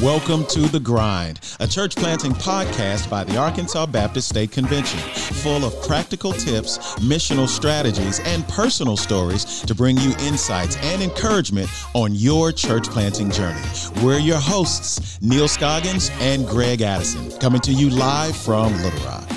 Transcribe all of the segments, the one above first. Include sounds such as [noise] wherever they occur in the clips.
Welcome to The Grind, a church planting podcast by the Arkansas Baptist State Convention, full of practical tips, missional strategies, and personal stories to bring you insights and encouragement on your church planting journey. We're your hosts, Neal Scoggins and Greg Addison, coming to you live from Little Rock.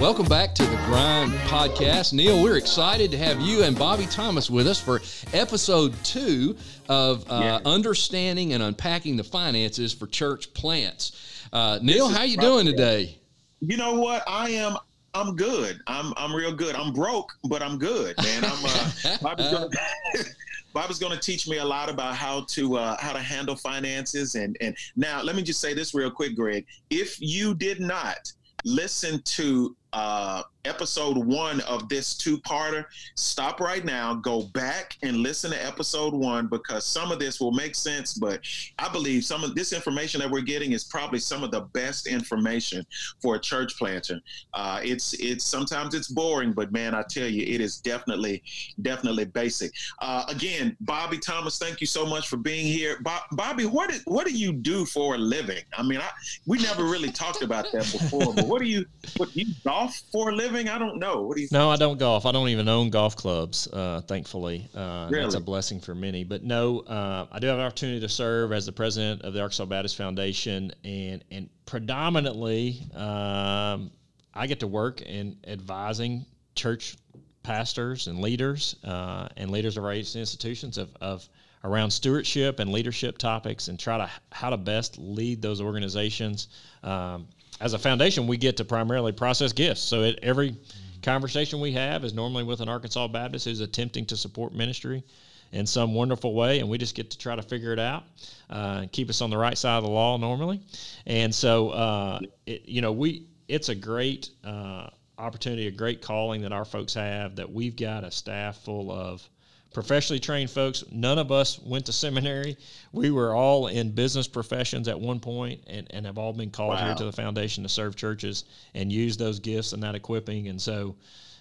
Welcome back to the Grind Podcast. Neal, we're excited to have you and Bobby Thomas with us for episode two of uh, understanding and unpacking the finances for church plants. Uh, Neal, how you doing today? You know what? I am. I'm good. I'm I'm real good. I'm broke, but I'm good, man. I'm. Uh, [laughs] Bobby's gonna, [laughs] Bobby's going to teach me a lot about how to uh, how to handle finances and and now let me just say this real quick, Greg. If you did not listen to uh, episode one of this two-parter, stop right now, go back and listen to episode one because some of this will make sense. But I believe some of this information that we're getting is probably some of the best information for a church planter. Uh, it's it's sometimes it's boring, but man, I tell you, it is definitely definitely basic. Uh, again, Bobby Thomas, thank you so much for being here. Bo- Bobby, what what do you do for a living? I mean, I, we never really talked about that before, but what do you what do you golf for a living? I don't know. What do you? No, I don't golf. I don't even own golf clubs. Uh, thankfully, uh, really? that's a blessing for many. But no, uh, I do have an opportunity to serve as the president of the Arkansas Baptist Foundation, and and predominantly, um, I get to work in advising church pastors and leaders uh, and leaders of our institutions of, of around stewardship and leadership topics and try to how to best lead those organizations um, as a foundation, we get to primarily process gifts. So it, every conversation we have is normally with an Arkansas Baptist who's attempting to support ministry in some wonderful way, and we just get to try to figure it out, uh, and keep us on the right side of the law normally. And so, uh, it, you know, we it's a great uh, opportunity, a great calling that our folks have. That we've got a staff full of professionally trained folks. None of us went to seminary. We were all in business professions at one point and, and have all been called wow. here to the foundation to serve churches and use those gifts and that equipping. And so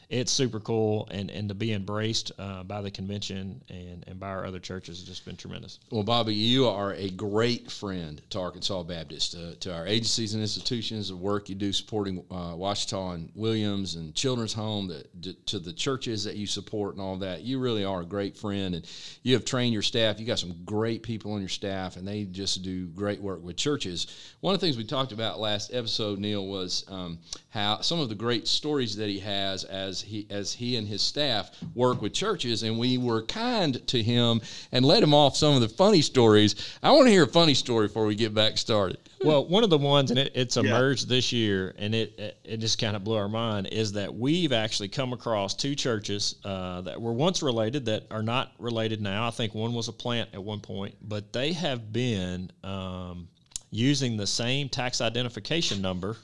it's super cool and, and to be embraced uh, by the convention and, and by our other churches has just been tremendous. Well, Bobby, you are a great friend to Arkansas Baptist, uh, to our agencies and institutions, the work you do supporting uh, Ouachita and Williams and Children's Home, the, to the churches that you support and all that. You really are a great friend, and you have trained your staff. You got some great people on your staff, and they just do great work with churches. One of the things we talked about last episode, Neal, was um, how some of the great stories that he has as as he as he and his staff work with churches, and we were kind to him and let him off some of the funny stories. I want to hear a funny story before we get back started. Well, one of the ones, and it, it's emerged yeah. this year, and it it just kind of blew our mind, is that we've actually come across two churches uh, that were once related that are not related now. I think one was a plant at one point, but they have been um, using the same tax identification number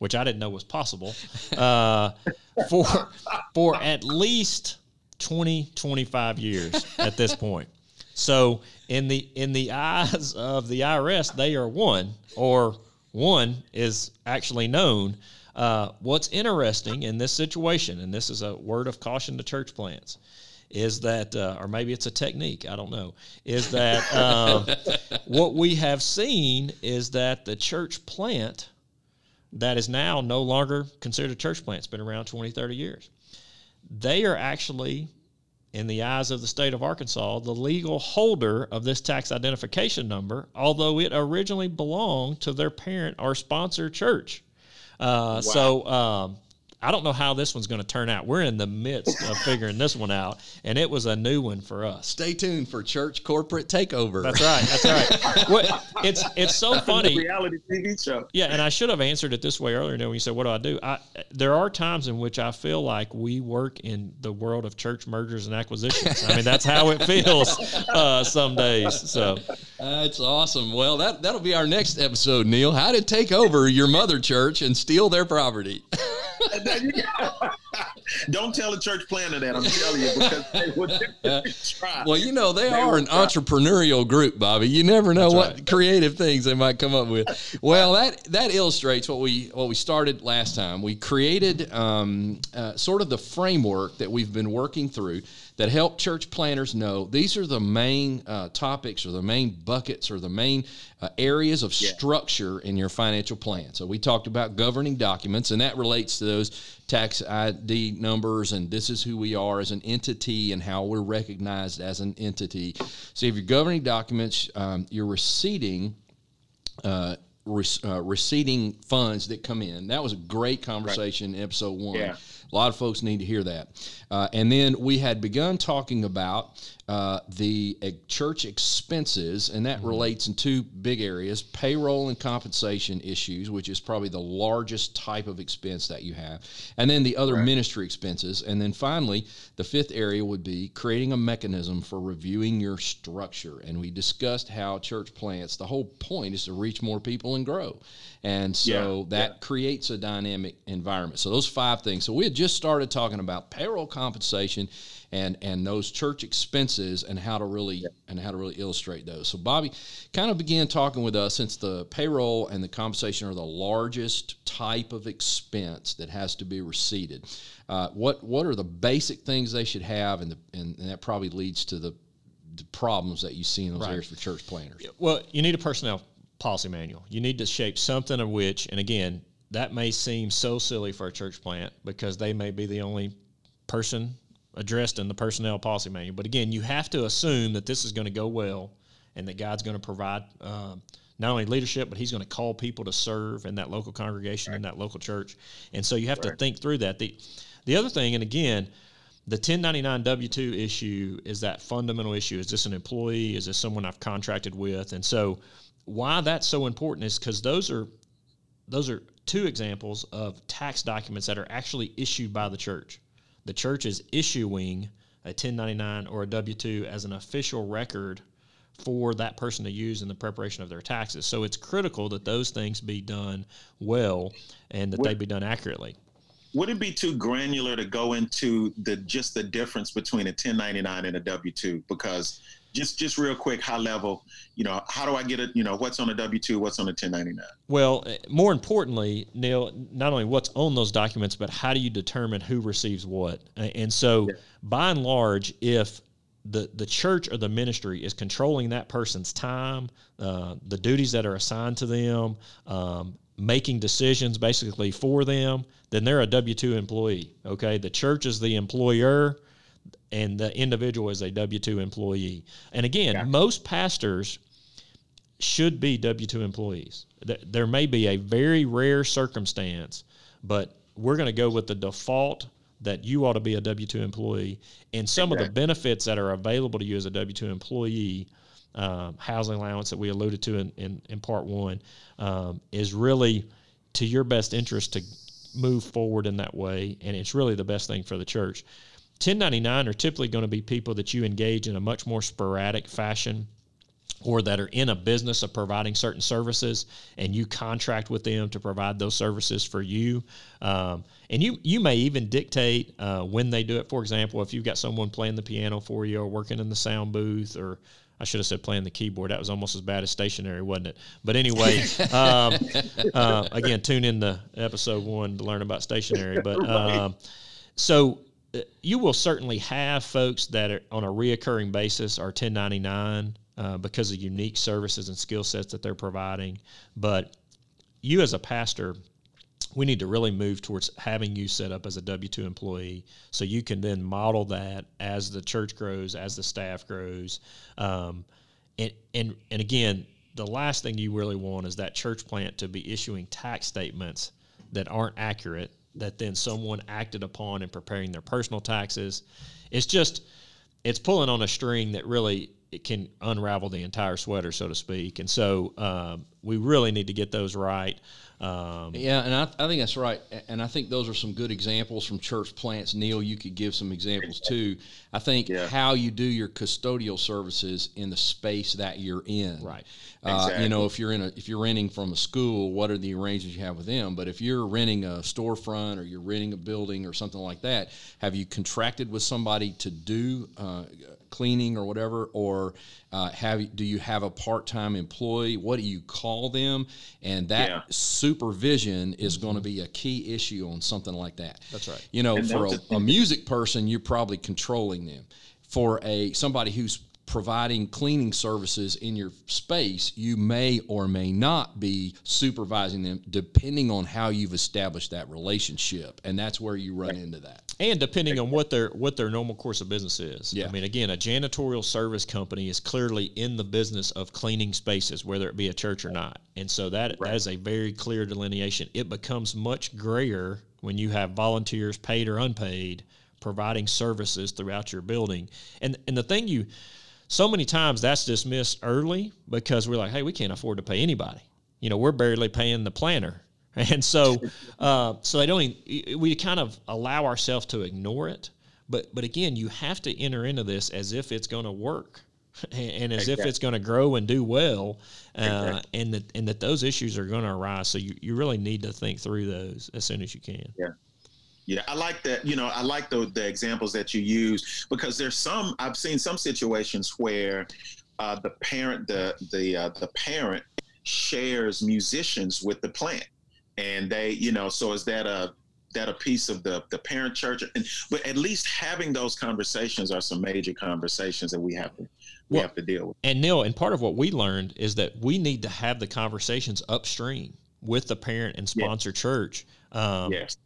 which I didn't know was possible, uh, for for at least 20, 25 years at this point. So in the in the eyes of the IRS, they are one, or one is actually known. Uh, what's interesting in this situation, and this is a word of caution to church plants, is that, uh, or maybe it's a technique, I don't know, is that um, [laughs] what we have seen is that the church plant that is now no longer considered a church plant. It's been around 20, 30 years. They are actually, in the eyes of the state of Arkansas, the legal holder of this tax identification number, although it originally belonged to their parent or sponsor church. Uh, wow. So, um, I don't know how this one's going to turn out. We're in the midst of [laughs] figuring this one out, and it was a new one for us. Stay tuned for church corporate takeover. That's right. That's right. what, it's it's so [laughs] funny. reality TV show. Yeah, and I should have answered it this way earlier. When you said, "What do I do?" I, there are times in which I feel like we work in the world of church mergers and acquisitions. I mean, that's how it feels [laughs] uh, some days. So that's awesome. Well, that that'll be our next episode, Neal. How to take over your mother church and steal their property you, [laughs] Don't tell a church planter that. I'm telling you because they would [laughs] try. Well, you know they, they are an try. entrepreneurial group, Bobby. You never know That's what right. creative things they might come up with. Well, that that illustrates what we what we started last time. We created um, uh, sort of the framework that we've been working through that help church planters know these are the main uh, topics or the main buckets or the main uh, areas of yeah. structure in your financial plan. So we talked about governing documents, and that relates to those tax ID numbers, and this is who we are as an entity and how we're recognized as an entity. So if you're governing documents, um, you're receiving. Uh, uh, receiving funds that come in. That was a great conversation right. in episode one. Yeah. A lot of folks need to hear that. Uh, and then we had begun talking about uh, the uh, church expenses, and that mm-hmm. relates in two big areas payroll and compensation issues, which is probably the largest type of expense that you have, and then the other right. ministry expenses. And then finally, the fifth area would be creating a mechanism for reviewing your structure. And we discussed how church plants, the whole point is to reach more people and grow. And so yeah, that yeah. creates a dynamic environment. So those five things. So we had just started talking about payroll compensation and and those church expenses and how to really yeah. and how to really illustrate those. So Bobby kind of began talking with us since the payroll and the compensation are the largest type of expense that has to be receipted. Uh, what what are the basic things they should have, and the, and, and that probably leads to the, the problems that you see in those right. areas for church planners. Well, you need a personnel policy manual. You need to shape something of which, and again, that may seem so silly for a church plant because they may be the only person addressed in the personnel policy manual. But again, you have to assume that this is going to go well and that God's going to provide um, not only leadership, but He's going to call people to serve in that local congregation, right. in that local church. And so you have right. to think through that. The, the other thing, and again, the 1099 W 2 issue is that fundamental issue. Is this an employee? Is this someone I've contracted with? And so why that's so important is because those are those are two examples of tax documents that are actually issued by the church. The church is issuing a 1099 or a W 2 as an official record for that person to use in the preparation of their taxes. So it's critical that those things be done well and that would, they be done accurately. Would it be too granular to go into the just the difference between a 1099 and a W 2 because just just real quick high level you know how do i get it you know what's on a w2 what's on a 1099 well eh, more importantly neal not only what's on those documents but how do you determine who receives what and so yeah. by and large if the, the church or the ministry is controlling that person's time, uh, the duties that are assigned to them, um, making decisions basically for them, then they're a W 2 employee. Okay. The church is the employer, and the individual is a W 2 employee. And again, yeah. most pastors should be W 2 employees. There may be a very rare circumstance, but we're going to go with the default that you ought to be a W 2 employee. And some exactly. of the benefits that are available to you as a W 2 employee, um, housing allowance that we alluded to in, in, in part one, um, is really to your best interest to move forward in that way. And it's really the best thing for the church. 1099 are typically going to be people that you engage in a much more sporadic fashion or that are in a business of providing certain services and you contract with them to provide those services for you um, and you you may even dictate uh, when they do it for example if you've got someone playing the piano for you or working in the sound booth or I should have said playing the keyboard. That was almost as bad as stationary, wasn't it? But anyway, [laughs] um, uh, again, tune in to episode one to learn about stationary. But um, so you will certainly have folks that are on a reoccurring basis are 1099 uh, because of unique services and skill sets that they're providing. But you as a pastor, we need to really move towards having you set up as a W 2 employee so you can then model that as the church grows, as the staff grows. Um, and, and, and again, the last thing you really want is that church plant to be issuing tax statements that aren't accurate that then someone acted upon in preparing their personal taxes. It's just it's pulling on a string that really it can unravel the entire sweater, so to speak. And so um, we really need to get those right. Um, yeah, and I, I, think that's right. And I think those are some good examples from church plants. Neil, you could give some examples too. I think yeah. how you do your custodial services in the space that you're in. Right. Uh, exactly. You know, if you're in a if you're renting from a school, what are the arrangements you have with them? But if you're renting a storefront or you're renting a building or something like that, have you contracted with somebody to do uh, cleaning or whatever, or uh, have do you have a part time employee? What do you call call them, and that yeah. supervision is going to be a key issue on something like that. That's right. You know, and for a, a music person, you're probably controlling them. For a somebody who's providing cleaning services in your space, you may or may not be supervising them depending on how you've established that relationship. And that's where you run into that. And depending on what their what their normal course of business is. Yeah. I mean, again, a janitorial service company is clearly in the business of cleaning spaces, whether it be a church or not. And so that, right. that is a very clear delineation. It becomes much grayer when you have volunteers, paid or unpaid, providing services throughout your building. And and the thing you so many times that's dismissed early because we're like, hey, we can't afford to pay anybody. You know, we're barely paying the planter. [laughs] And so, uh, so they don't. Even, we kind of allow ourselves to ignore it. But but again, you have to enter into this as if it's going to work, [laughs] and as exactly. if it's going to grow and do well, uh, exactly. and that and that those issues are going to arise. So you, you really need to think through those as soon as you can. Yeah. Yeah, I like that. You know, I like the the examples that you use because there's some I've seen some situations where uh, the parent the the uh, the parent shares musicians with the plant, and they you know so is that a that a piece of the the parent church and but at least having those conversations are some major conversations that we have to we well, have to deal with. And Neal, and part of what we learned is that we need to have the conversations upstream with the parent and sponsor yes. church. Um, yes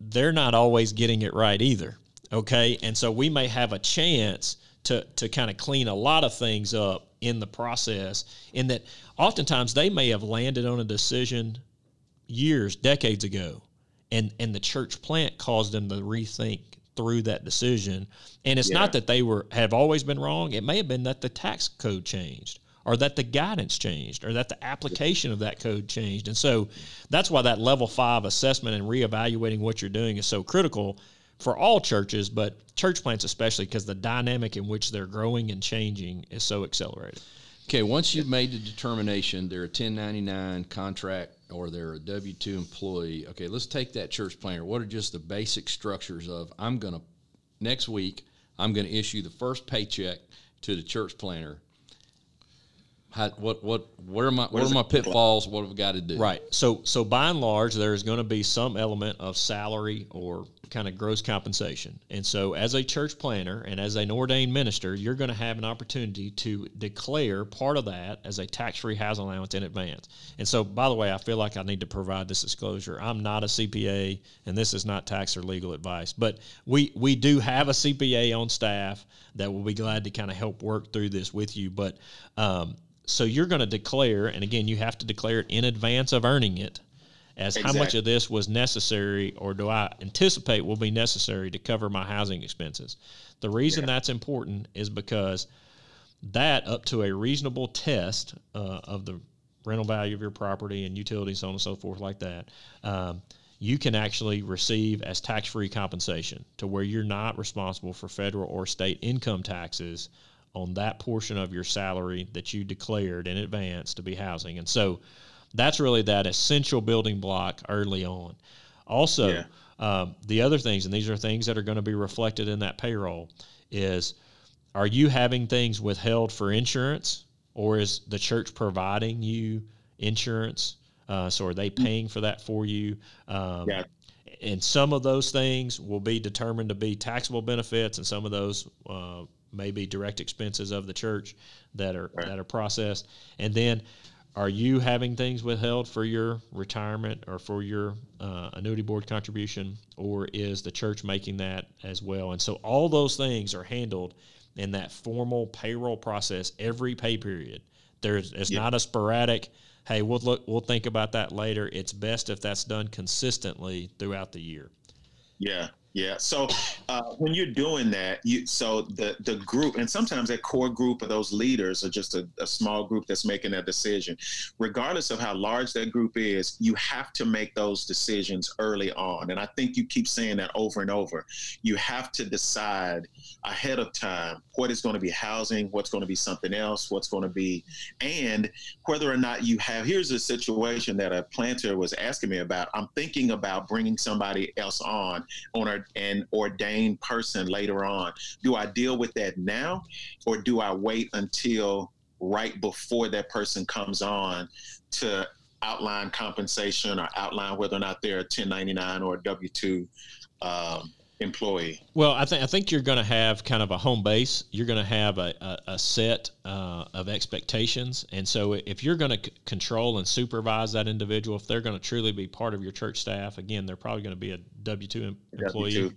they're not always getting it right either. Okay. And so we may have a chance to, to kind of clean a lot of things up in the process, in that oftentimes they may have landed on a decision years, decades ago, and, and the church plant caused them to rethink through that decision. And it's yeah. not that they were have always been wrong. It may have been that the tax code changed or that the guidance changed or that the application of that code changed. And so that's why that level five assessment and reevaluating what you're doing is so critical for all churches, but church plants especially because the dynamic in which they're growing and changing is so accelerated. Okay, once you've made the determination they're a 1099 contract or they're a W 2 employee, okay, let's take that church planter. What are just the basic structures of I'm going to, next week, I'm going to issue the first paycheck to the church planter how, what what where are my what, what are my pitfalls? What have I got to do? Right. So so by and large, there's going to be some element of salary or kind of gross compensation. And so as a church planter and as an ordained minister, you're going to have an opportunity to declare part of that as a tax-free housing allowance in advance. And so by the way, I feel like I need to provide this disclosure. I'm not a CPA and this is not tax or legal advice, but we we do have a CPA on staff that will be glad to kind of help work through this with you, but um, so you're going to declare, and again, you have to declare it in advance of earning it, as exactly. how much of this was necessary or do I anticipate will be necessary to cover my housing expenses. The reason yeah. that's important is because that, up to a reasonable test uh, of the rental value of your property and utilities, so on and so forth, like that. Um, you can actually receive as tax free compensation to where you're not responsible for federal or state income taxes on that portion of your salary that you declared in advance to be housing. And so that's really that essential building block early on. Also, yeah. um, the other things, and these are things that are going to be reflected in that payroll, is are you having things withheld for insurance or is the church providing you insurance? Uh, so are they mm. paying for that for you? Um, yeah. And some of those things will be determined to be taxable benefits, and some of those uh, maybe direct expenses of the church that are right. that are processed, and then are you having things withheld for your retirement or for your uh, annuity board contribution, or is the church making that as well? And so all those things are handled in that formal payroll process every pay period. There's it's yeah. not a sporadic. Hey, we'll look. We'll think about that later. It's best if that's done consistently throughout the year. Yeah, yeah. So uh, when you're doing that, you so the the group, and sometimes that core group of those leaders are just a, a, small group that's making that decision. Regardless of how large that group is, you have to make those decisions early on. And I think you keep saying that over and over. You have to decide ahead of time what is going to be housing, what's going to be something else, what's going to be, and whether or not you have. Here's a situation that a planter was asking me about. I'm thinking about bringing somebody else on on an ordained person later on. Do I deal with that now or do I wait until right before that person comes on to outline compensation or outline whether or not they're a 1099 or a W 2 um, employee? Well, I think I think you're going to have kind of a home base. You're going to have a, a, a set uh, of expectations, and so if you're going to c- control and supervise that individual, if they're going to truly be part of your church staff, again, they're probably going to be a W two employee. W2.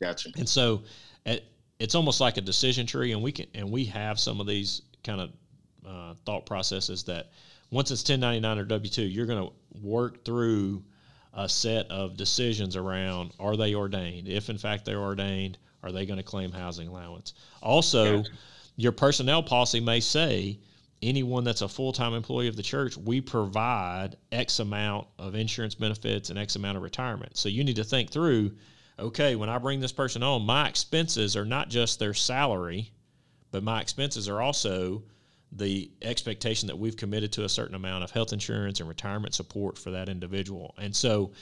Gotcha. And so, at, it's almost like a decision tree, and we can and we have some of these kind of uh, thought processes that once it's 1099 or W two, you're going to work through a set of decisions around are they ordained? If in fact they're ordained, are they going to claim housing allowance? Also, gotcha. your personnel policy may say anyone that's a full time employee of the church, we provide X amount of insurance benefits and X amount of retirement. So you need to think through okay, when I bring this person on, my expenses are not just their salary, but my expenses are also the expectation that we've committed to a certain amount of health insurance and retirement support for that individual. And so,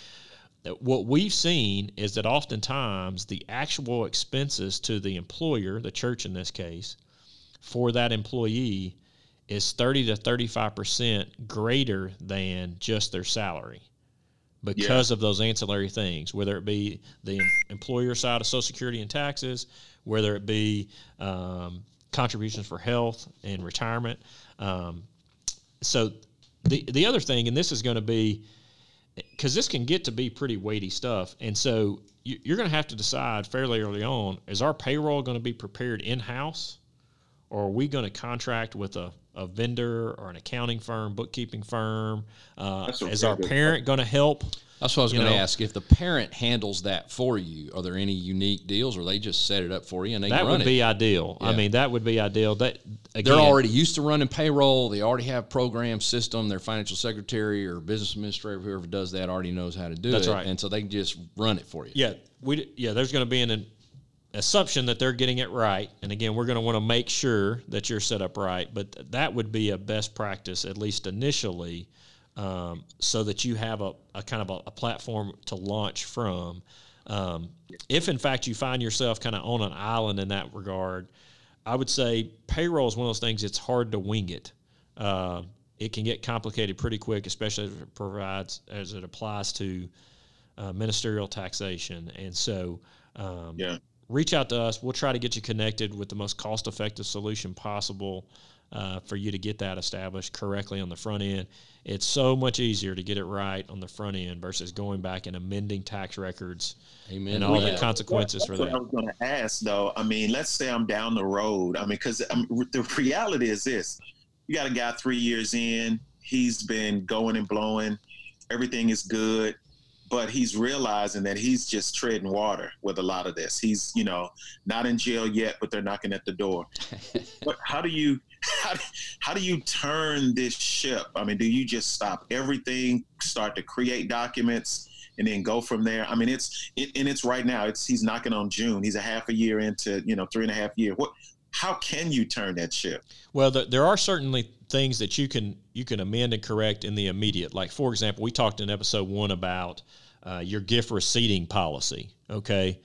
uh, what we've seen is that oftentimes the actual expenses to the employer, the church in this case, for that employee is 30 to 35% greater than just their salary because yeah. of those ancillary things, whether it be the employer side of Social Security and taxes, whether it be um, contributions for health and retirement. Um, so the the other thing, and this is going to be because this can get to be pretty weighty stuff, and so you, you're going to have to decide fairly early on: is our payroll going to be prepared in house, or are we going to contract with a a vendor or an accounting firm, bookkeeping firm? Uh, is our parent going to help? That's what I was going to ask. If the parent handles that for you, are there any unique deals, or they just set it up for you and they run it? that would it? be ideal. Yeah. I mean, that would be ideal. That again, they're already used to running payroll. They already have program system. Their financial secretary or business administrator, whoever does that, already knows how to do That's it. Right. And so they can just run it for you. Yeah, we yeah. There's going to be an assumption that they're getting it right. And again, we're going to want to make sure that you're set up right. But that would be a best practice, at least initially um, so that you have a, a kind of a, a, platform to launch from. Um, if in fact you find yourself kind of on an island in that regard, I would say payroll is one of those things. It's hard to wing it. Uh, it can get complicated pretty quick, especially as it provides as it applies to uh, ministerial taxation. And so, um, yeah. Reach out to us. We'll try to get you connected with the most cost-effective solution possible uh, for you to get that established correctly on the front end. It's so much easier to get it right on the front end versus going back and amending tax records Amen. and all yeah. the consequences for that. I was going to ask though. I mean, let's say I'm down the road. I mean, because um, the reality is this: you got a guy three years in, he's been going and blowing, everything is good but he's realizing that he's just treading water with a lot of this. He's, you know, not in jail yet, but they're knocking at the door. [laughs] but how do you how, how do you turn this ship? I mean, do you just stop everything, start to create documents, and then go from there? I mean, it's it, and it's right now. It's he's knocking on June. He's a half a year into you know three and a half year. What? How can you turn that ship? Well, the, there are certainly things that you can you can amend and correct in the immediate. Like for example, we talked in episode one about uh, your gift receipting policy. Okay,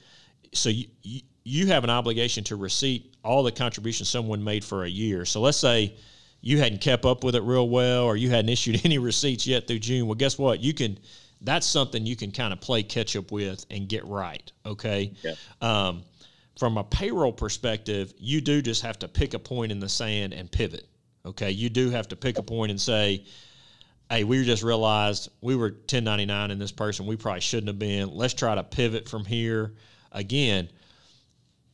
so you, you you have an obligation to receipt all the contributions someone made for a year. So let's say you hadn't kept up with it real well, or you hadn't [laughs] issued any receipts yet through June. Well, guess what? You can. That's something you can kind of play catch up with and get right. Okay. Yeah. Um, from a payroll perspective, you do just have to pick a point in the sand and pivot. Okay, you do have to pick a point and say, "Hey, we just realized we were 1099 in this person. We probably shouldn't have been. Let's try to pivot from here." Again,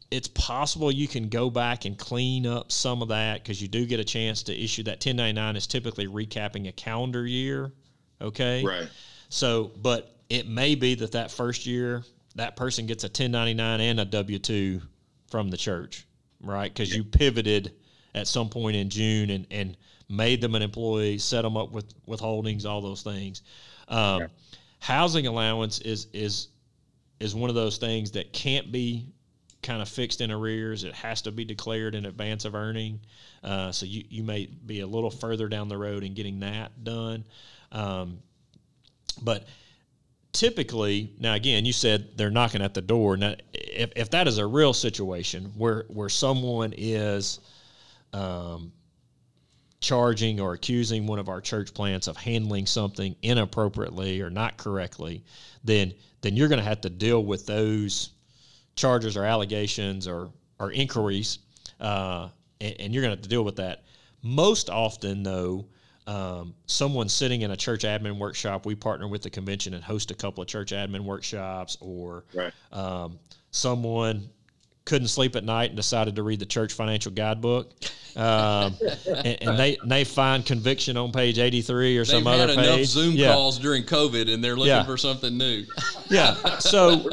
it's possible you can go back and clean up some of that because you do get a chance to issue that 1099 is typically recapping a calendar year. Okay, right. So, but it may be that that first year that person gets a 1099 and a W 2 from the church, right? Because you pivoted at some point in June and, and made them an employee, set them up with withholdings, all those things. Um, yeah. Housing allowance is is is one of those things that can't be kind of fixed in arrears. It has to be declared in advance of earning. Uh, so you, you may be a little further down the road in getting that done. Um, but typically, now again, you said they're knocking at the door. Now, if, if that is a real situation where where someone is um, charging or accusing one of our church plants of handling something inappropriately or not correctly, then then you're going to have to deal with those charges or allegations or or inquiries, uh, and, and, you're going to have to deal with that. Most often, though, um, someone sitting in a church admin workshop, we partner with the convention and host a couple of church admin workshops, or right. um, someone couldn't sleep at night and decided to read the church financial guidebook. Um, [laughs] and, and, they they find conviction on page 83 or They've some other page. enough Zoom yeah. calls during COVID and they're looking yeah. for something new. [laughs] yeah. So,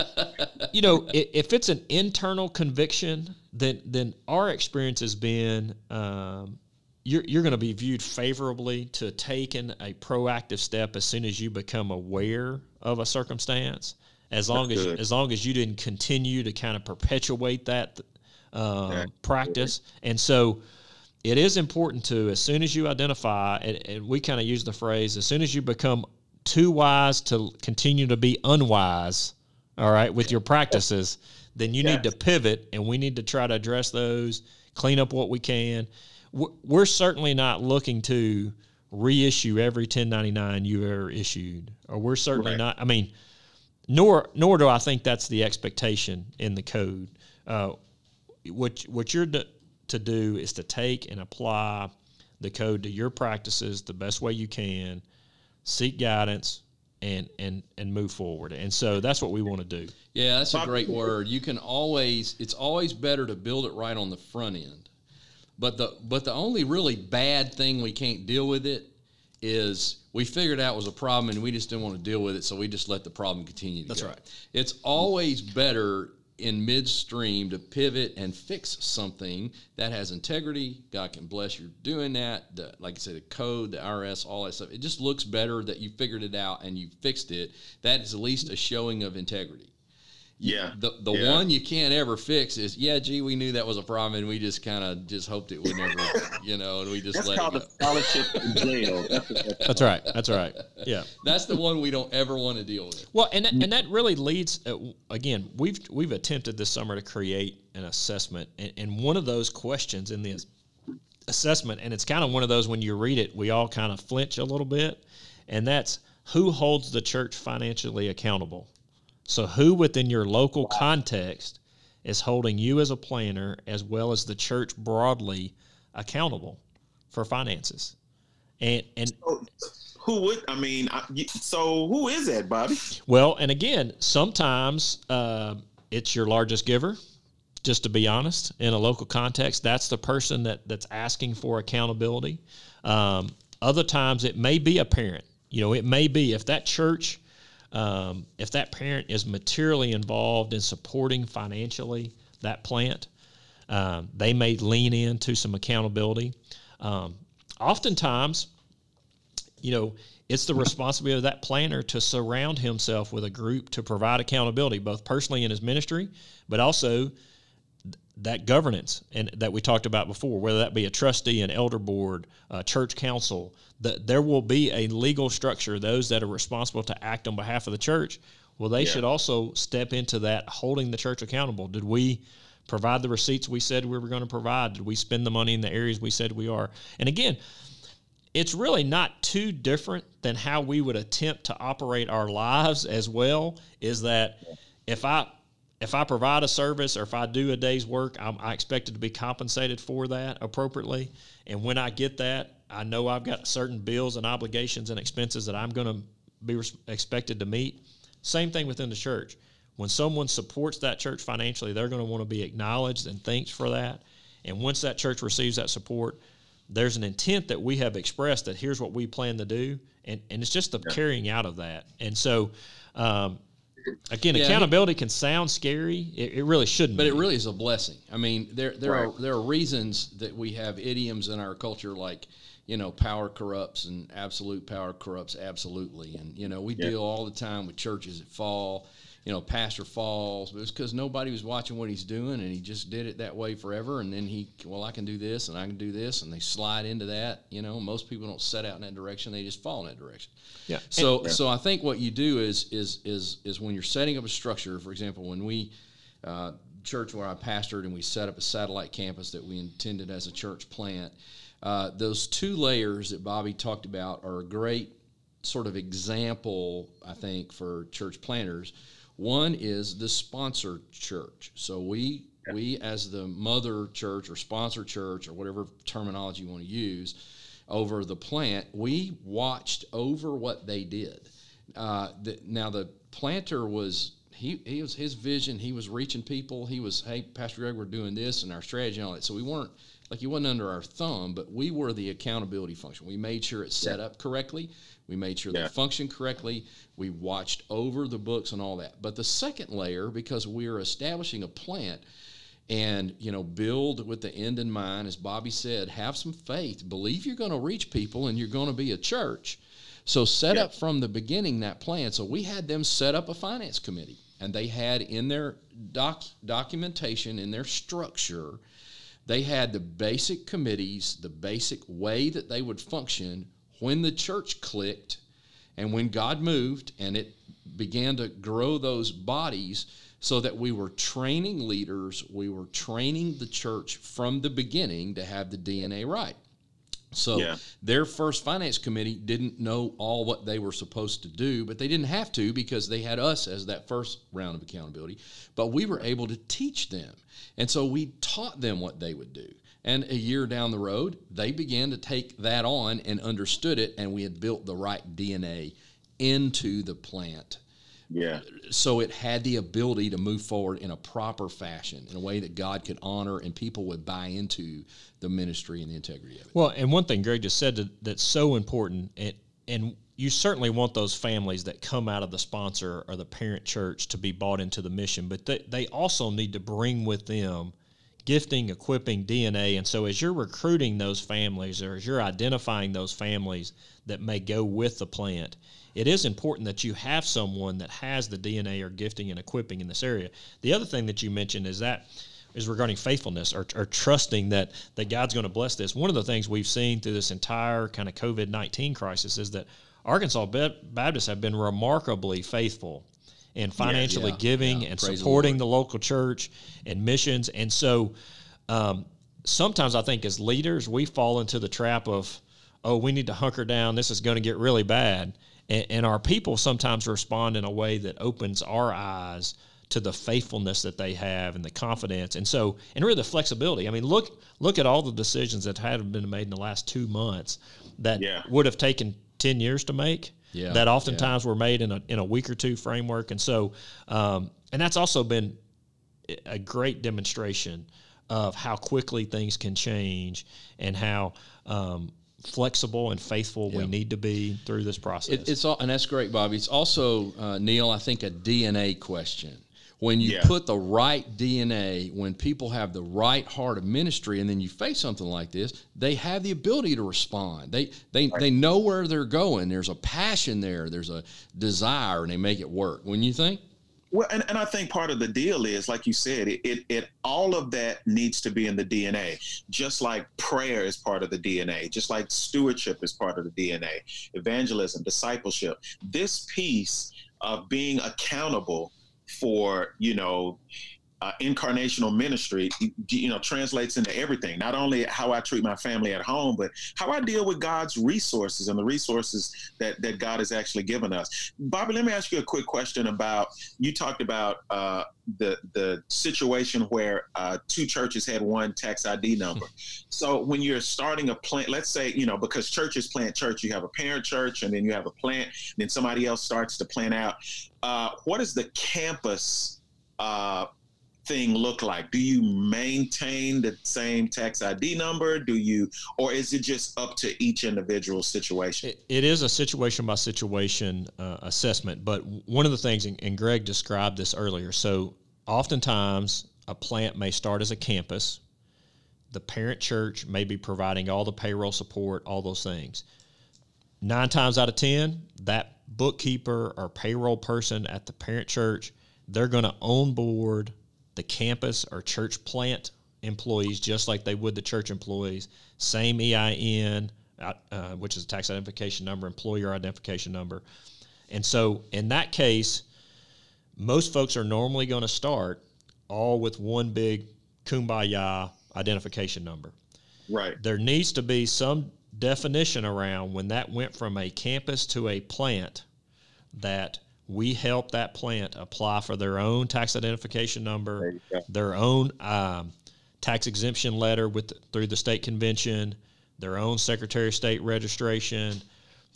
you know, if it's an internal conviction, then then our experience has been um, you're, you're going to be viewed favorably to taking a proactive step as soon as you become aware of a circumstance as long as as long as you didn't continue to kind of perpetuate that uh, practice. And so it is important to as soon as you identify, and, and we kind of use the phrase, as soon as you become too wise to continue to be unwise, all right, with your practices, then you yes. need to pivot, and we need to try to address those, clean up what we can. We're certainly not looking to reissue every 1099 you've ever issued, or we're certainly right. not. I mean nor nor do I think that's the expectation in the code. Uh, what what you're do, to do is to take and apply the code to your practices the best way you can, seek guidance, and and and move forward. And so that's what we want to do. Yeah, that's a great word. You can always it's always better to build it right on the front end. But the but the only really bad thing we can't deal with it is we figured out was a problem and we just didn't want to deal with it, so we just let the problem continue. To That's go. right. It's always better in midstream to pivot and fix something that has integrity. God can bless you doing that. The, like I said, the code, the IRS, all that stuff. It just looks better that you figured it out and you fixed it. That is at least a showing of integrity. Yeah. The the yeah. one you can't ever fix is yeah, gee, we knew that was a problem and we just kind of just hoped it would never, [laughs] you know, and we just that's let called it go. scholarship in [laughs] jail. That's, that's, that's right. That's right. Yeah. That's the one we don't ever want to deal with. Well, and and that really leads uh, again. We've we've attempted this summer to create an assessment, and, and one of those questions in the assessment, and it's kind of one of those when you read it, we all kind of flinch a little bit, and that's who holds the church financially accountable so, who within your local context is holding you as a planter as well as the church broadly accountable for finances? And and so, who would I mean? So who is that, Bobby? Well, and again, sometimes uh, it's your largest giver. Just to be honest, in a local context, that's the person that that's asking for accountability. Um, other times, it may be a parent. You know, it may be if that church um, if that parent is materially involved in supporting financially that plant, um, they may lean into some accountability. Um, oftentimes, you know, it's the responsibility of that planter to surround himself with a group to provide accountability, both personally in his ministry, but also that governance and that we talked about before, whether that be a trustee, an elder board, a church council, that there will be a legal structure. Those that are responsible to act on behalf of the church, well, they yeah. should also step into that, holding the church accountable. Did we provide the receipts we said we were going to provide? Did we spend the money in the areas we said we are? And again, it's really not too different than how we would attempt to operate our lives as well. Is that if I if I provide a service or if I do a day's work, I'm, I expect it to be compensated for that appropriately. And when I get that, I know I've got certain bills and obligations and expenses that I'm going to be expected to meet. Same thing within the church. When someone supports that church financially, they're going to want to be acknowledged and thanked for that. And once that church receives that support, there's an intent that we have expressed that here's what we plan to do. And, and it's just the yeah. carrying out of that. And so, um, Again, yeah, accountability can sound scary. It, it really shouldn't. But be. it really is a blessing. I mean, there there right. are there are reasons that we have idioms in our culture like, you know, power corrupts and absolute power corrupts absolutely. And you know, we yeah. deal all the time with churches that fall you know, pastor falls. But it's because nobody was watching what he's doing, and he just did it that way forever. And then he, well, I can do this, and I can do this, and they slide into that. You know, most people don't set out in that direction; they just fall in that direction. Yeah. So, and, so I think what you do is is is is when you're setting up a structure. For example, when we uh, church where I pastored, and we set up a satellite campus that we intended as a church plant. Uh, those two layers that Bobby talked about are a great sort of example, I think, for church planters. One is the sponsor church. So we we as the mother church or sponsor church or whatever terminology you want to use over the plant, we watched over what they did. Uh, the, now the planter was he, he was his vision. He was reaching people. He was, hey, Pastor Greg, we're doing this and our strategy and all that. So we weren't like he wasn't under our thumb, but we were the accountability function. We made sure it's set up correctly. We made sure yeah. they functioned correctly. We watched over the books and all that. But the second layer, because we are establishing a plant and you know build with the end in mind, as Bobby said, have some faith. Believe you're going to reach people and you're going to be a church. So set yeah. up from the beginning that plan. So we had them set up a finance committee, and they had in their doc, documentation, in their structure, they had the basic committees, the basic way that they would function when the church clicked and when God moved and it began to grow those bodies so that we were training leaders, we were training the church from the beginning to have the DNA right. So yeah. their first finance committee didn't know all what they were supposed to do, but they didn't have to because they had us as that first round of accountability. But we were able to teach them. And so we taught them what they would do. And a year down the road, they began to take that on and understood it, and we had built the right DNA into the plant. Yeah. So it had the ability to move forward in a proper fashion, in a way that God could honor and people would buy into the ministry and the integrity of it. Well, and one thing Greg just said that's so important, and, and you certainly want those families that come out of the sponsor or the parent church to be bought into the mission, but they, they also need to bring with them gifting, equipping, DNA. And so as you're recruiting those families or as you're identifying those families that may go with the plant, it is important that you have someone that has the DNA or gifting and equipping in this area. The other thing that you mentioned is that is regarding faithfulness or, or trusting that, that God's going to bless this. One of the things we've seen through this entire kind of COVID 19 crisis is that Arkansas Baptists have been remarkably faithful in financially yeah, yeah, giving yeah. and Praise supporting the, the, local church and missions. And so um, sometimes I think as leaders, we fall into the trap of, oh, we need to hunker down. This is going to get really bad. And, and our people sometimes respond in a way that opens our eyes to the faithfulness that they have and the confidence and so and really the flexibility i mean look look at all the decisions that have been made in the last two months that yeah. would have taken 10 years to make yeah, that oftentimes yeah. were made in a, in a week or two framework and so um, and that's also been a great demonstration of how quickly things can change and how um, flexible and faithful yeah. we need to be through this process. It, it's all, and that's great, Bobby. It's also uh, Neal. I think a DNA question when you yeah. put the right DNA, when people have the right heart of ministry, and then you face something like this, they have the ability to respond. They they right. they know where they're going. There's a passion there. There's a desire, and they make it work. When you think. Well, and, and I think part of the deal is, like you said, it, it, it all of that needs to be in the DNA. Just like prayer is part of the DNA, just like stewardship is part of the DNA, evangelism, discipleship. This piece of being accountable for you know uh, incarnational ministry, you know, translates into everything. Not only how I treat my family at home, but how I deal with God's resources and the resources that that God has actually given us. Bobby, let me ask you a quick question about. You talked about uh, the the situation where uh, two churches had one tax ID number. [laughs] so when you're starting a plant, let's say you know because churches plant church, you have a parent church, and then you have a plant, then somebody else starts to plant out. Uh, what is the campus? Thing look like? Do you maintain the same tax ID number? Do you, or is it just up to each individual situation? it, it is a situation by situation uh, assessment, but one of the things, and Greg described this earlier. So oftentimes a plant may start as a campus. The parent church may be providing all the payroll support, all those things. Nine times out of 10, that bookkeeper or payroll person at the parent church, they're going to own board the campus or church plant employees just like they would the church employees. Same EIN, uh, uh, which is a tax identification number, employer identification number. And so in that case, most folks are normally going to start all with one big kumbaya identification number. Right. There needs to be some definition around when that went from a campus to a plant that we help that plant apply for their own tax identification number, their own um, tax exemption letter with through the state convention, their own Secretary of State registration.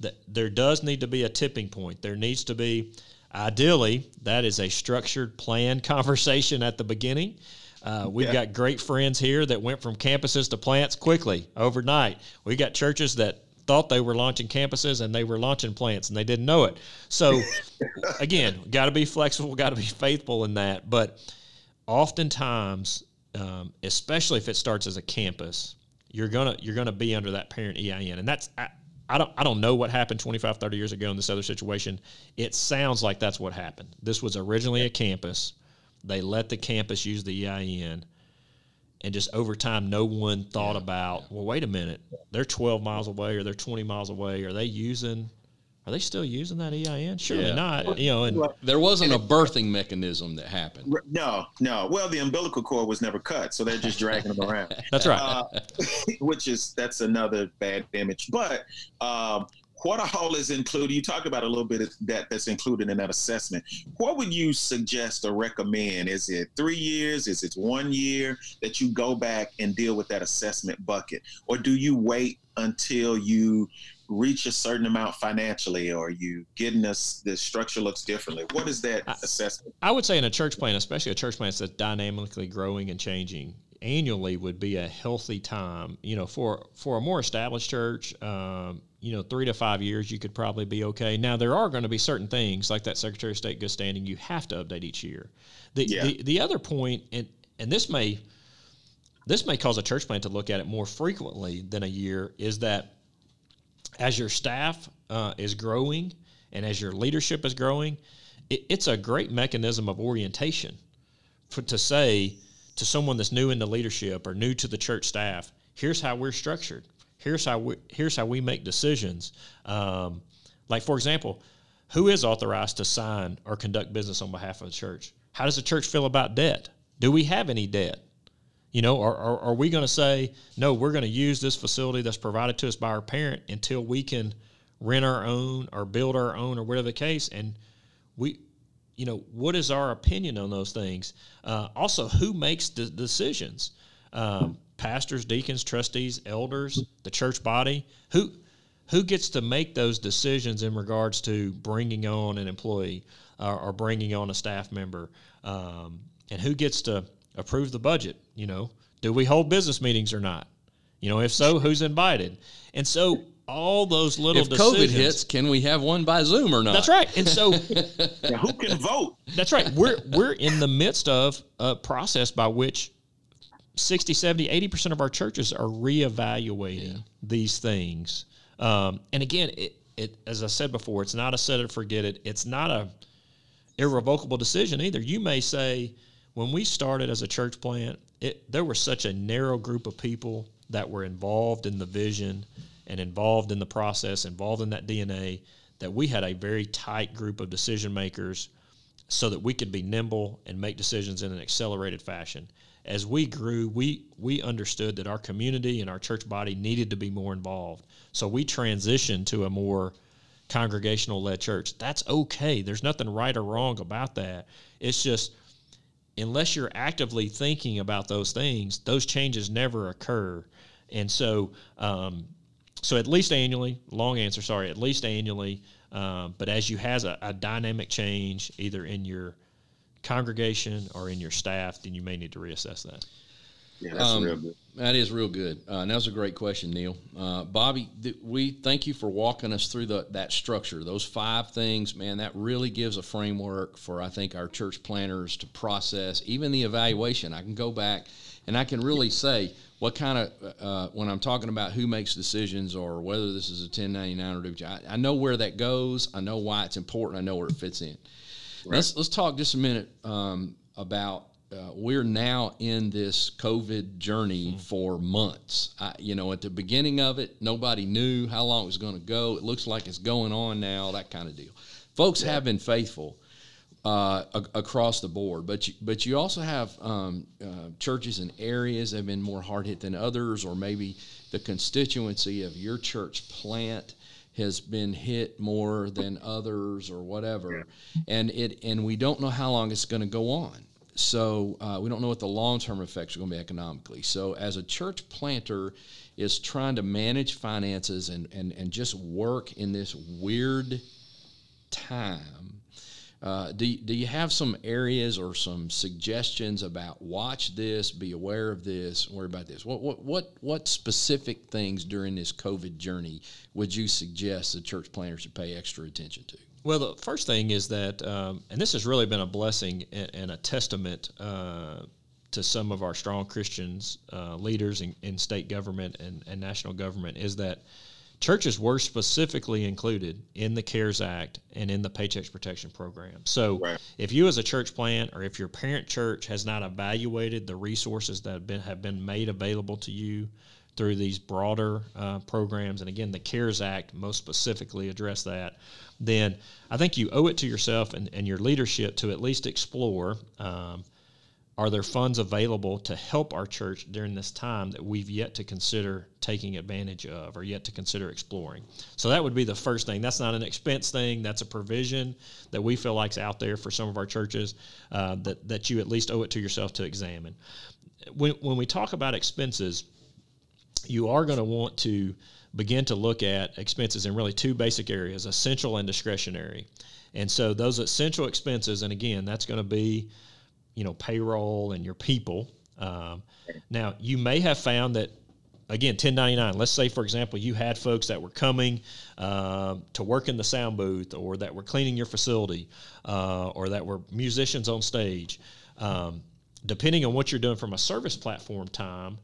That there does need to be a tipping point. There needs to be, ideally, that is a structured plan [laughs] conversation at the beginning. Uh, we've yeah. got great friends here that went from campuses to plants quickly overnight. We got churches that thought they were launching campuses and they were launching plants and they didn't know it. So, [laughs] again, got to be flexible, got to be faithful in that. But oftentimes, um, especially if it starts as a campus, you're gonna you're gonna be under that parent EIN, and that's I, I don't I don't know what happened 25, 30 years ago in this other situation. It sounds like that's what happened. This was originally a campus. They let the campus use the EIN and just over time no one thought yeah. about well wait a minute they're 12 miles away or they're 20 miles away are they using are they still using that EIN? Surely yeah. not. You know, and there wasn't a birthing mechanism that happened. No, no. Well, the umbilical cord was never cut, so they're just dragging them around. [laughs] That's right. Uh, [laughs] which is that's another bad image. But um, what all is included? You talked about a little bit of that that's included in that assessment. What would you suggest or recommend? Is it three years? Is it one year that you go back and deal with that assessment bucket? Or do you wait until you reach a certain amount financially or you getting us the structure looks differently what is that assessment i would say in a church plant especially a church plant that's dynamically growing and changing annually would be a healthy time you know for for a more established church um, you know, three to five years, you could probably be okay. Now, there are going to be certain things like that Secretary of State good standing you have to update each year. The, yeah. the, the other point, and, and this may this may cause a church plant to look at it more frequently than a year, is that as your staff uh, is growing and as your leadership is growing, it, it's a great mechanism of orientation for, to say to someone that's new in the leadership or new to the church staff, here's how we're structured here's how we here's how we make decisions. Um, like for example, who is authorized to sign or conduct business on behalf of the church? How does the church feel about debt? Do we have any debt? You know, or, or are we going to say no? We're going to use this facility that's provided to us by our parent until we can rent our own or build our own or whatever the case, and we you know, what is our opinion on those things? Uh, also, who makes the decisions? Um, pastors, deacons, trustees, elders, the church body? Who who gets to make those decisions in regards to bringing on an employee uh, or bringing on a staff member, um, and who gets to approve the budget? You know, do we hold business meetings or not? You know, if so, who's invited? And so all those little if COVID hits, can we have one by Zoom or not? That's right. And so, [laughs] yeah, who can vote? That's right. We're we're in the midst of a process by which 60, 70, 80% of our churches are reevaluating yeah. these things. Um, and again, it, it, as I said before, it's not a set it forget it. It's not a irrevocable decision either. You may say, when we started as a church plant, it, there was such a narrow group of people that were involved in the vision and involved in the process, involved in that DNA, that we had a very tight group of decision makers so that we could be nimble and make decisions in an accelerated fashion as we grew, we we understood that our community and our church body needed to be more involved. So we transitioned to a more congregational led church. That's okay. There's nothing right or wrong about that. It's just unless you're actively thinking about those things, those changes never occur. And so, um, so at least annually, long answer, sorry, at least annually. Um, but as you has a, a dynamic change either in your congregation or in your staff, then you may need to reassess that. Yeah, that's um, real good. That is real good. Uh, and that was a great question, Neal. Uh, Bobby, th- we thank you for walking us through the, that structure. Those five things, man, that really gives a framework for, I think, our church planters to process, even the evaluation. I can go back and I can really say what kind of, uh, when I'm talking about who makes decisions or whether this is a 1099 or do I, I know where that goes. I know why it's important. I know where it fits in. Right. Let's let's talk just a minute um, about uh, we're now in this COVID journey mm-hmm. for months. I, you know, at the beginning of it, nobody knew how long it was going to go. It looks like it's going on now, that kind of deal. Folks yeah. have been faithful. Uh, a- across the board. But you, but you also have um, uh, churches in areas that have been more hard hit than others, or maybe the constituency of your church plant has been hit more than others, or whatever. And it and we don't know how long it's going to go on. So uh, we don't know what the long term effects are going to be economically. So as a church planter is trying to manage finances and, and, and just work in this weird time, uh, do, do you have some areas or some suggestions about watch this, be aware of this, worry about this? What, what, what, what specific things during this COVID journey would you suggest the church planter should pay extra attention to? Well, the first thing is that, um, and this has really been a blessing and, and a testament uh, to some of our strong Christians, uh, leaders in, in, state government and, and, national government, is that churches were specifically included in the CARES Act and in the Paycheck Protection Program. So, right. if you as a church plant or if your parent church has not evaluated the resources that have been have been made available to you through these broader uh, programs, and again, the CARES Act most specifically address that, then I think you owe it to yourself and, and your leadership to at least explore um, are there funds available to help our church during this time that we've yet to consider taking advantage of or yet to consider exploring? So that would be the first thing. That's not an expense thing, that's a provision that we feel like's out there for some of our churches uh, that, that you at least owe it to yourself to examine. When, when we talk about expenses, you are going to want to begin to look at expenses in really two basic areas essential and discretionary. And so those essential expenses, and again, that's going to be, you know, payroll and your people. Um, now, you may have found that, again, 1099, let's say, for example, you had folks that were coming uh, to work in the sound booth or that were cleaning your facility uh, or that were musicians on stage. Um, depending on what you're doing from a service platform time,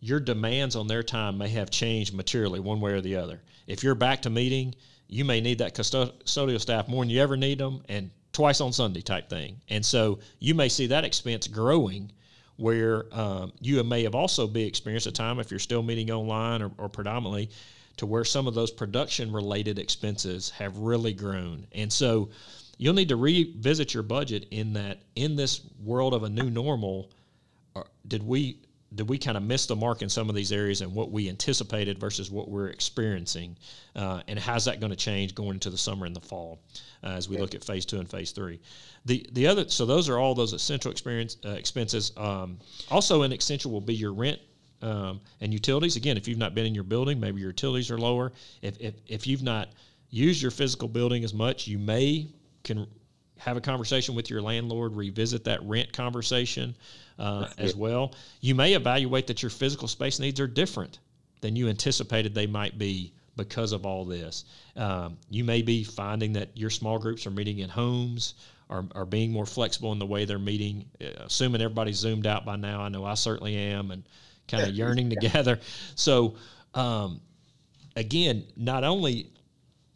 your demands on their time may have changed materially one way or the other. If you're back to meeting, you may need that custodial staff more than you ever need them and twice on Sunday type thing. And so you may see that expense growing where um, you may have also be experienced a time if you're still meeting online or, or predominantly to where some of those production related expenses have really grown. And so you'll need to revisit your budget in that in this world of a new normal, uh, did we did we kind of miss the mark in some of these areas and what we anticipated versus what we're experiencing? Uh, and how's that going to change going into the summer and the fall uh, as we look at phase two and phase three? The the other so those are all those essential experience uh, expenses. Um, also, an essential will be your rent um, and utilities. Again, if you've not been in your building, maybe your utilities are lower. If if if you've not used your physical building as much, you may can have a conversation with your landlord, revisit that rent conversation uh, as well. You may evaluate that your physical space needs are different than you anticipated they might be because of all this. Um, you may be finding that your small groups are meeting in homes, are, are being more flexible in the way they're meeting, uh, assuming everybody's zoomed out by now. I know I certainly am, and kind of yearning together. So, um, again, not only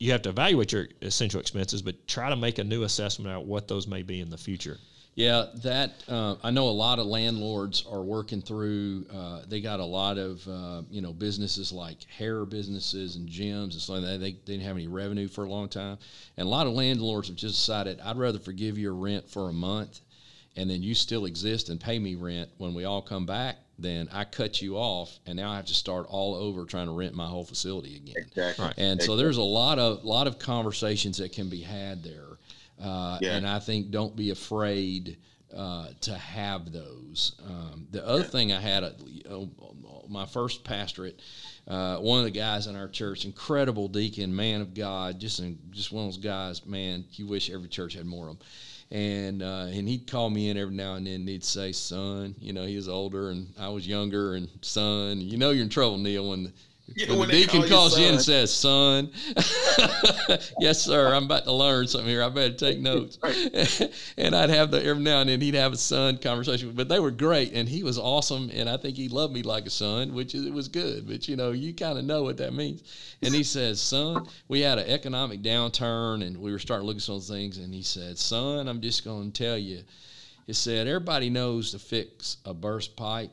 you have to evaluate your essential expenses, but try to make a new assessment out what those may be in the future. Yeah, that uh, I know a lot of landlords are working through. Uh, they got a lot of uh, you know businesses like hair businesses and gyms and stuff like that. They, didn't have any revenue for a long time, and a lot of landlords have just decided I'd rather forgive your rent for a month, and then you still exist and pay me rent when we all come back. Then I cut you off, and now I have to start all over trying to rent my whole facility again. Exactly. Right. And exactly. so there's a lot of lot of conversations that can be had there uh, yeah. And I think don't be afraid uh, to have those. Um, the other yeah. thing I had, a, uh, my first pastorate, uh, one of the guys in our church, incredible deacon, man of God, just just one of those guys, man. You wish every church had more of them. And uh, and he'd call me in every now and then. and He'd say, "Son," you know, he was older and I was younger, and son, you know, you're in trouble, Neal, when yeah, when the deacon calls you in and says, "Son, [laughs] yes, sir, I'm about to learn something here. I better take [laughs] notes." [laughs] and I'd have the every now and then he'd have a son conversation, but they were great, and he was awesome, and I think he loved me like a son, which is, it was good. But you know, you kind of know what that means. And he says, "Son, we had an economic downturn, and we were starting to look at some things." And he said, "Son, I'm just going to tell you." He said, "Everybody knows to fix a burst pipe,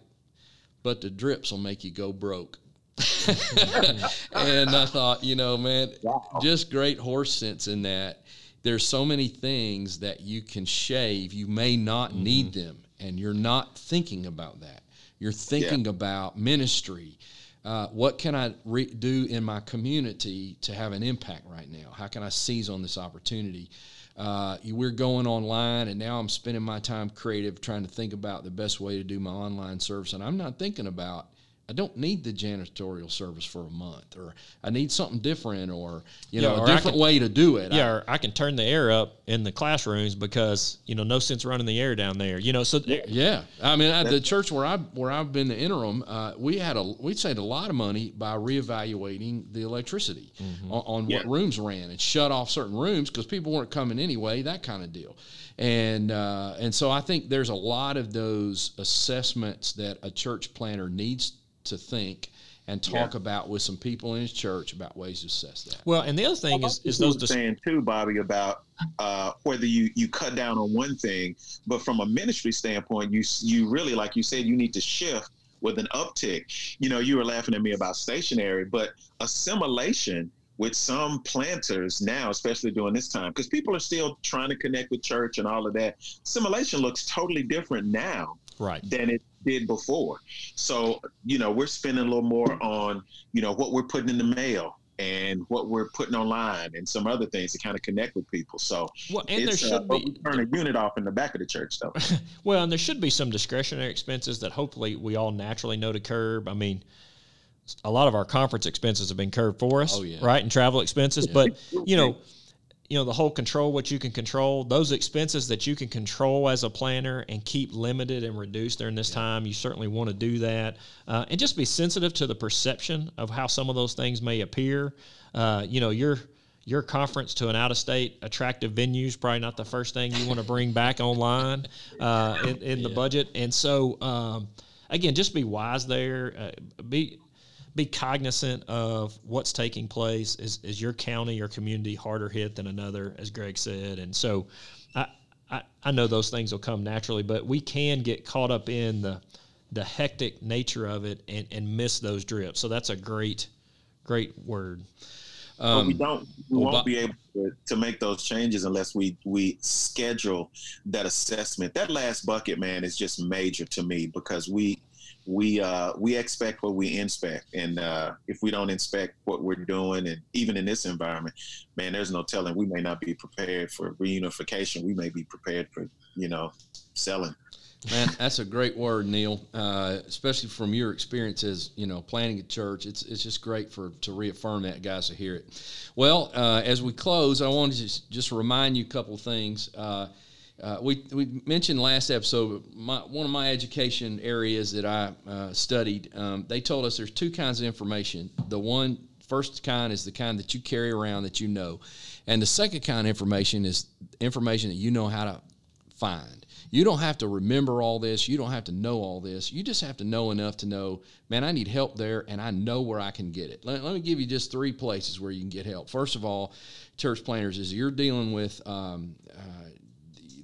but the drips will make you go broke." [laughs] and I thought, you know, man, wow. just great horse sense in that. there's so many things that you can shave. You may not mm-hmm. need them, and you're not thinking about that. You're thinking yeah. about ministry. Uh, what can I re- do in my community to have an impact right now? How can I seize on this opportunity? Uh, we're going online, and now I'm spending my time creative trying to think about the best way to do my online service. And I'm not thinking about I don't need the janitorial service for a month, or I need something different, or you know, a different can, way to do it. Yeah, I, or I can turn the air up in the classrooms because you know, no sense running the air down there. You know, so yeah, I mean, at the church where I where I've been the interim, uh, we had a we saved a lot of money by reevaluating the electricity mm-hmm. on, on yeah. what rooms ran and shut off certain rooms because people weren't coming anyway, that kind of deal. And uh, and so I think there's a lot of those assessments that a church planter needs to think and talk yeah. about with some people in his church about ways to assess that. Well, and the other thing is, is those dis- saying too, Bobby, about uh, whether you you cut down on one thing, but from a ministry standpoint, you you really like you said you need to shift with an uptick. You know, you were laughing at me about stationery, but assimilation with some planters now, especially during this time, because people are still trying to connect with church and all of that. Assimilation looks totally different now right. than it did before. So, you know, we're spending a little more on, you know, what we're putting in the mail and what we're putting online and some other things to kind of connect with people. So, well, and there uh, should uh, be turn a unit off in the back of the church, though. [laughs] well, and there should be some discretionary expenses that hopefully we all naturally know to curb. I mean, a lot of our conference expenses have been curbed for us, oh, yeah. right? And travel expenses, yeah. but you know you know the whole control what you can control those expenses that you can control as a planter and keep limited and reduced during this yeah. time you certainly want to do that uh, and just be sensitive to the perception of how some of those things may appear uh, you know your your conference to an out of state attractive venue is probably not the first thing you want to bring back [laughs] online uh, in, in yeah. the budget and so um, again just be wise there uh, be be cognizant of what's taking place. Is, is your county or community harder hit than another, as Greg said? And so I, I, I know those things will come naturally, but we can get caught up in the, the hectic nature of it and, and miss those drips. So that's a great, great word. Um, but we don't, we well, won't be able to, to, make those changes unless we we schedule that assessment. That last bucket, man, is just major to me because we we uh, we expect what we inspect, and uh, if we don't inspect what we're doing, and even in this environment, man, there's no telling. We may not be prepared for reunification. We may be prepared for you know selling. Man, that's a great word, Neal. Uh, especially from your experiences, you know, planting a church. It's it's just great for to reaffirm that, guys, to hear it. Well, uh, as we close, I wanted to just, just remind you a couple things. Uh, uh, we, we mentioned last episode my, one of my education areas that I uh, studied. Um, they told us there's two kinds of information. The one first kind is the kind that you carry around that you know, and the second kind of information is information that you know how to find. You don't have to remember all this. You don't have to know all this. You just have to know enough to know, man, I need help there, and I know where I can get it. Let, let me give you just three places where you can get help. First of all, church planters, is you're dealing with um, uh,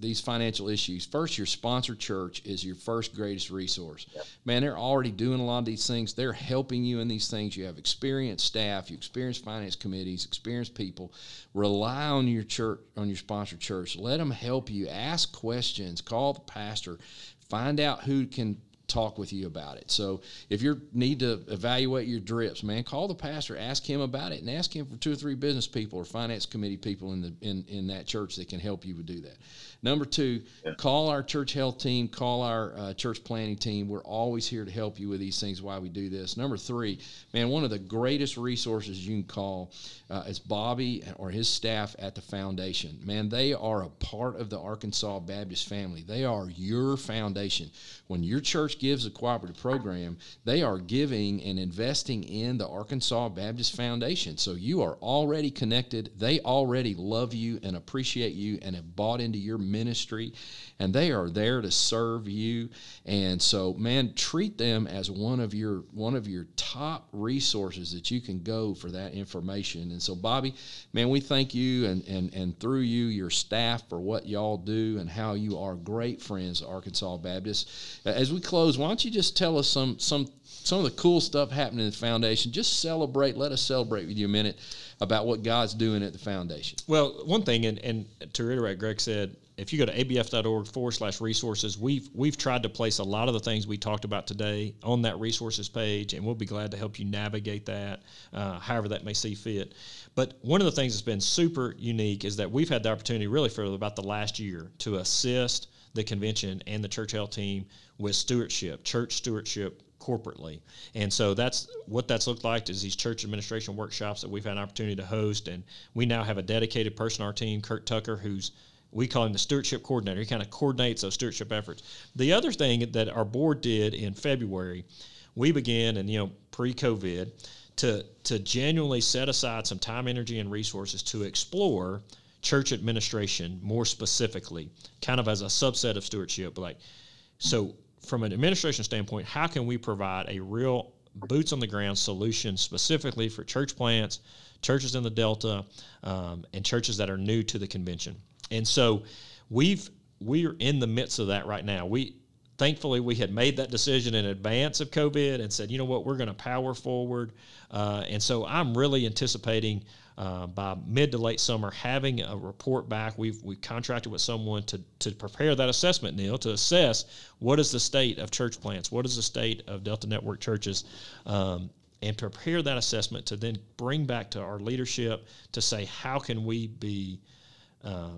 these financial issues, first, your sponsor church is your first greatest resource. Yep. Man, they're already doing a lot of these things. They're helping you in these things. You have experienced staff, you experienced finance committees, experienced people. Rely on your church, on your sponsor church. Let them help you. Ask questions. Call the pastor. Find out who can talk with you about it. So if you need to evaluate your drips, man, call the pastor, ask him about it, and ask him for two or three business people or finance committee people in the in, in that church that can help you do that. Number two, yeah. call our church health team, call our uh, church planting team. We're always here to help you with these things while we do this. Number three, man, one of the greatest resources you can call uh, is Bobby or his staff at the foundation. Man, they are a part of the Arkansas Baptist family. They are your foundation. When your church gives a cooperative program, they are giving and investing in the Arkansas Baptist Foundation. So you are already connected. They already love you and appreciate you and have bought into your ministry and they are there to serve you and so man treat them as one of your one of your top resources that you can go for that information and so bobby man we thank you and and and through you your staff for what y'all do and how you are great friends arkansas baptist as we close why don't you just tell us some some some of the cool stuff happening at the foundation? Just celebrate. Let us celebrate with you a minute about what God's doing at the foundation. Well, one thing, and, and to reiterate, Greg said, if you go to abf.org forward slash resources, we've we've tried to place a lot of the things we talked about today on that resources page, and we'll be glad to help you navigate that, uh, however that may see fit. But one of the things that's been super unique is that we've had the opportunity, really, for about the last year, to assist the convention and the church health team with stewardship, church stewardship corporately. And so that's what that's looked like is these church administration workshops that we've had an opportunity to host. And we now have a dedicated person on our team, Kurt Tucker, who's we call him the stewardship coordinator. He kind of coordinates those stewardship efforts. The other thing that our board did in February, we began, and you know, pre-COVID, to to genuinely set aside some time, energy, and resources to explore church administration more specifically, kind of as a subset of stewardship. Like, so from an administration standpoint, how can we provide a real boots on the ground solution specifically for church plants, churches in the Delta, um, and churches that are new to the convention? And so we've we're in the midst of that right now. We thankfully we had made that decision in advance of COVID and said, you know what, we're going to power forward. Uh, and so I'm really anticipating uh, by mid to late summer having a report back. We've we contracted with someone to to prepare that assessment, Neal, to assess what is the state of church plants, what is the state of Delta Network churches. Um, and prepare that assessment to then bring back to our leadership to say how can we be uh,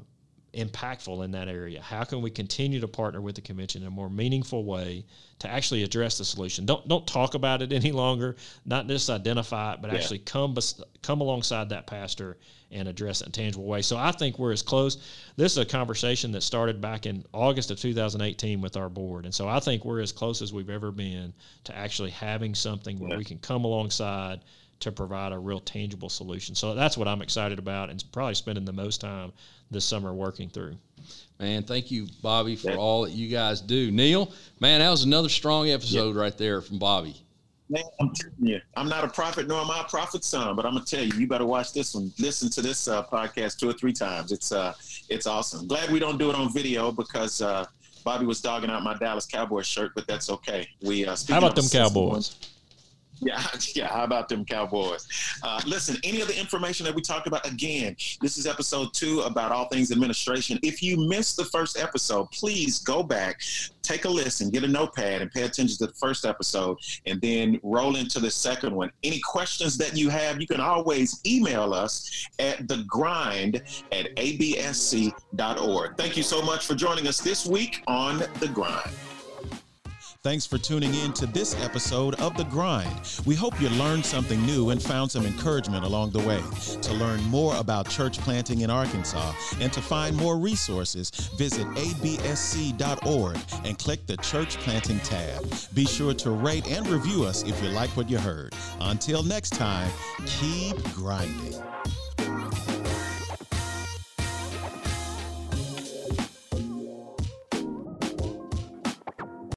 impactful in that area? How can we continue to partner with the convention in a more meaningful way to actually address the solution? Don't don't talk about it [laughs] any longer. Not just identify it, but yeah. actually come come alongside that pastor and address it in a tangible way. So I think we're as close. This is a conversation that started back in August of 2018 with our board, and so I think we're as close as we've ever been to actually having something where yeah. we can come alongside to provide a real tangible solution. So that's what I'm excited about and probably spending the most time this summer working through. Man, thank you, Bobby, for all that you guys do. Neal, man, that was another strong episode right there from Bobby. Man, I'm telling you, I'm not a prophet nor am I a prophet's son, but I'm gonna tell you, you better watch this one. Listen to this uh, podcast two or three times. It's uh, it's awesome. Glad we don't do it on video because uh, Bobby was dogging out my Dallas Cowboys shirt, but that's okay. We uh, how about them Cowboys? Yeah, [laughs] yeah. How about them Cowboys? Uh, listen, any of the information that we talked about, again, this is episode two about all things administration. If you missed the first episode, please go back, take a listen, get a notepad, and pay attention to the first episode, and then roll into the second one. Any questions that you have, you can always email us at the grind at absc.org. Thank you so much for joining us this week on The Grind. Thanks for tuning in to this episode of The Grind. We hope you learned something new and found some encouragement along the way. To learn more about church planting in Arkansas and to find more resources, visit absc.org and click the Church Planting tab. Be sure to rate and review us if you like what you heard. Until next time, keep grinding.